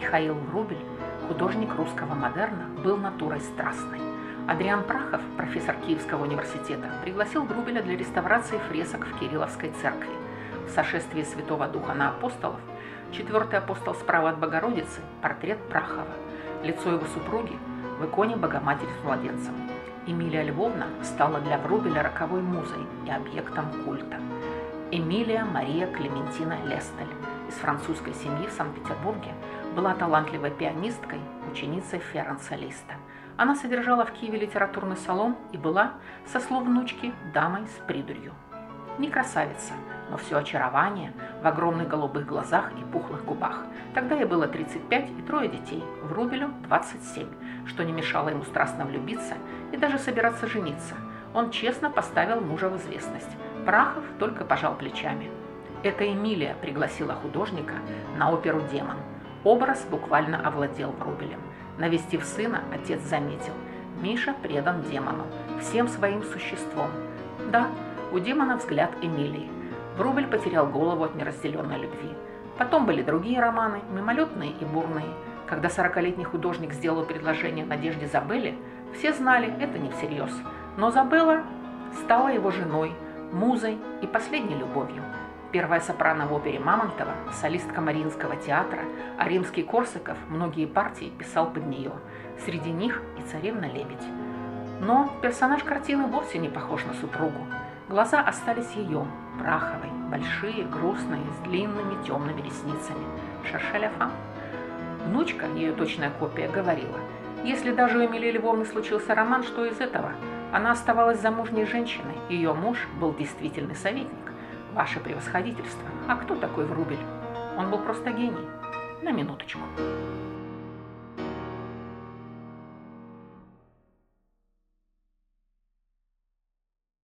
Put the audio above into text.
Михаил Врубель, художник русского модерна, был натурой страстной. Адриан Прахов, профессор Киевского университета, пригласил Врубеля для реставрации фресок в Кирилловской церкви. В сошествии Святого Духа на апостолов четвертый апостол справа от Богородицы – портрет Прахова. Лицо его супруги в иконе Богоматери с младенцем. Эмилия Львовна стала для Врубеля роковой музой и объектом культа. Эмилия Мария Клементина Лестель из французской семьи в Санкт-Петербурге была талантливой пианисткой, ученицей Ференса Листа. Она содержала в Киеве литературный салон и была, со слов внучки, дамой с придурью. Не красавица, но все очарование в огромных голубых глазах и пухлых губах. Тогда ей было 35 и трое детей, в Рубелю 27, что не мешало ему страстно влюбиться и даже собираться жениться. Он честно поставил мужа в известность. Прахов только пожал плечами. Это Эмилия пригласила художника на оперу «Демон». Образ буквально овладел Врубелем. Навестив сына, отец заметил. Миша предан демону, всем своим существом. Да, у демона взгляд Эмилии. Врубель потерял голову от неразделенной любви. Потом были другие романы, мимолетные и бурные. Когда 40-летний художник сделал предложение Надежде Забелле, все знали, это не всерьез. Но Забелла стала его женой, музой и последней любовью. Первая сопрано в опере Мамонтова, солистка Мариинского театра, а римский Корсаков многие партии писал под нее. Среди них и царевна-лебедь. Но персонаж картины вовсе не похож на супругу. Глаза остались ее, Праховой, большие, грустные, с длинными темными ресницами. Шершеляфа. Внучка, ее точная копия, говорила, если даже у Эмилии Львовны случился роман, что из этого? Она оставалась замужней женщиной, ее муж был действительный советник. Ваше превосходительство. А кто такой Врубель? Он был просто гений. На минуточку.